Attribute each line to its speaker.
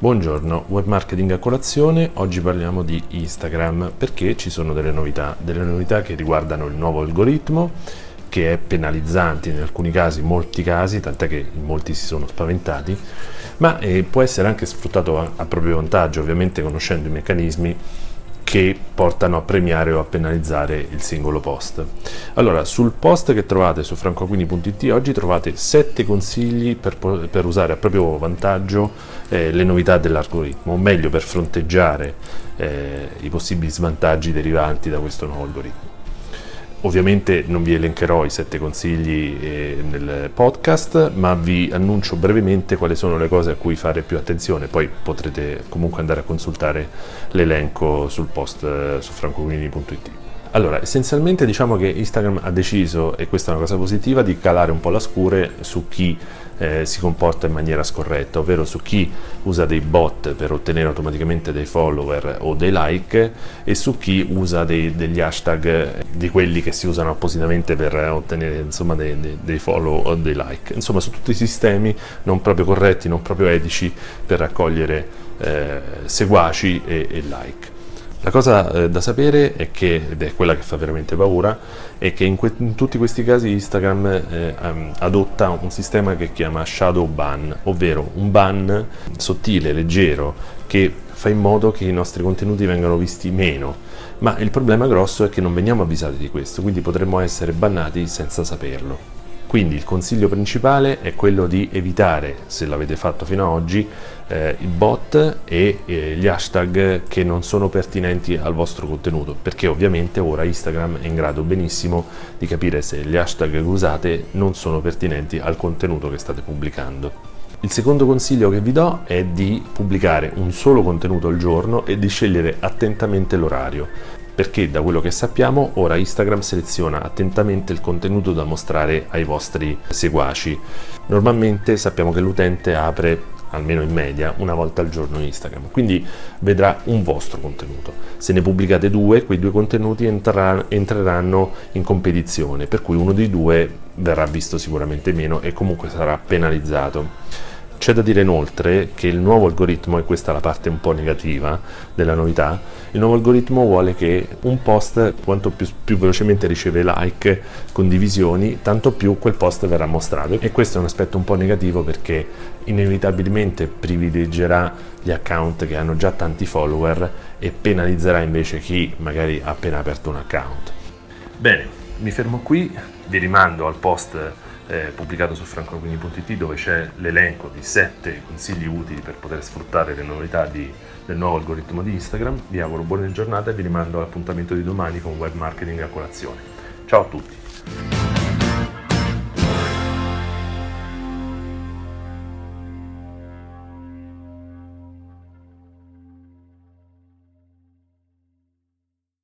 Speaker 1: Buongiorno, web marketing a colazione, oggi parliamo di Instagram perché ci sono delle novità, delle novità che riguardano il nuovo algoritmo che è penalizzante in alcuni casi, in molti casi, tant'è che molti si sono spaventati, ma eh, può essere anche sfruttato a, a proprio vantaggio, ovviamente conoscendo i meccanismi che portano a premiare o a penalizzare il singolo post. Allora, sul post che trovate su francoaquini.it oggi trovate 7 consigli per, per, usare a proprio vantaggio eh, le novità dell'algoritmo, o meglio per fronteggiare eh, i possibili svantaggi derivanti da questo nuovo algoritmo. Ovviamente non vi elencherò i sette consigli eh, nel podcast, ma vi annuncio brevemente quali sono le cose a cui fare più attenzione, poi potrete comunque andare a consultare l'elenco sul post eh, su francoquini.it. Allora, essenzialmente diciamo che Instagram ha deciso, e questa è una cosa positiva, di calare un po' la scure su chi eh, si comporta in maniera scorretta, ovvero su chi usa dei bot per ottenere automaticamente dei follower o dei like e su chi usa dei, degli hashtag di quelli che si usano appositamente per ottenere insomma, dei, dei, follow o dei like. Insomma, su tutti i sistemi non proprio corretti, non proprio etici per raccogliere eh, seguaci e, e like. La cosa eh, da sapere è che, ed è quella che fa veramente paura, è che in, que- in tutti questi casi Instagram eh, um, adotta un sistema che chiama shadow ban, ovvero un ban sottile, leggero, che fa in modo che i nostri contenuti vengano visti meno. Ma il problema grosso è che non veniamo avvisati di questo, quindi potremmo essere bannati senza saperlo. Quindi il consiglio principale è quello di evitare, se l'avete fatto fino ad oggi, eh, i bot e eh, gli hashtag che non sono pertinenti al vostro contenuto, perché ovviamente ora Instagram è in grado benissimo di capire se gli hashtag che usate non sono pertinenti al contenuto che state pubblicando. Il secondo consiglio che vi do è di pubblicare un solo contenuto al giorno e di scegliere attentamente l'orario perché da quello che sappiamo ora Instagram seleziona attentamente il contenuto da mostrare ai vostri seguaci. Normalmente sappiamo che l'utente apre almeno in media, una volta al giorno Instagram. Quindi vedrà un vostro contenuto. Se ne pubblicate due, quei due contenuti entreranno in competizione, per cui uno dei due verrà visto sicuramente meno e comunque sarà penalizzato. C'è da dire inoltre che il nuovo algoritmo, e questa è la parte un po' negativa della novità, il nuovo algoritmo vuole che un post quanto più, più, velocemente riceve like, condivisioni, tanto più quel post verrà mostrato. E questo è un aspetto un po' negativo perché inevitabilmente privilegerà gli account che hanno già tanti follower e penalizzerà invece chi magari ha appena aperto un account. Bene, mi fermo qui, vi rimando al post eh, pubblicato su francoquini.it dove c'è l'elenco di 7 consigli utili per poter sfruttare le novità di, del nuovo algoritmo di Instagram. Vi auguro buone giornate e vi rimando all'appuntamento di domani con web marketing a colazione. Ciao a tutti!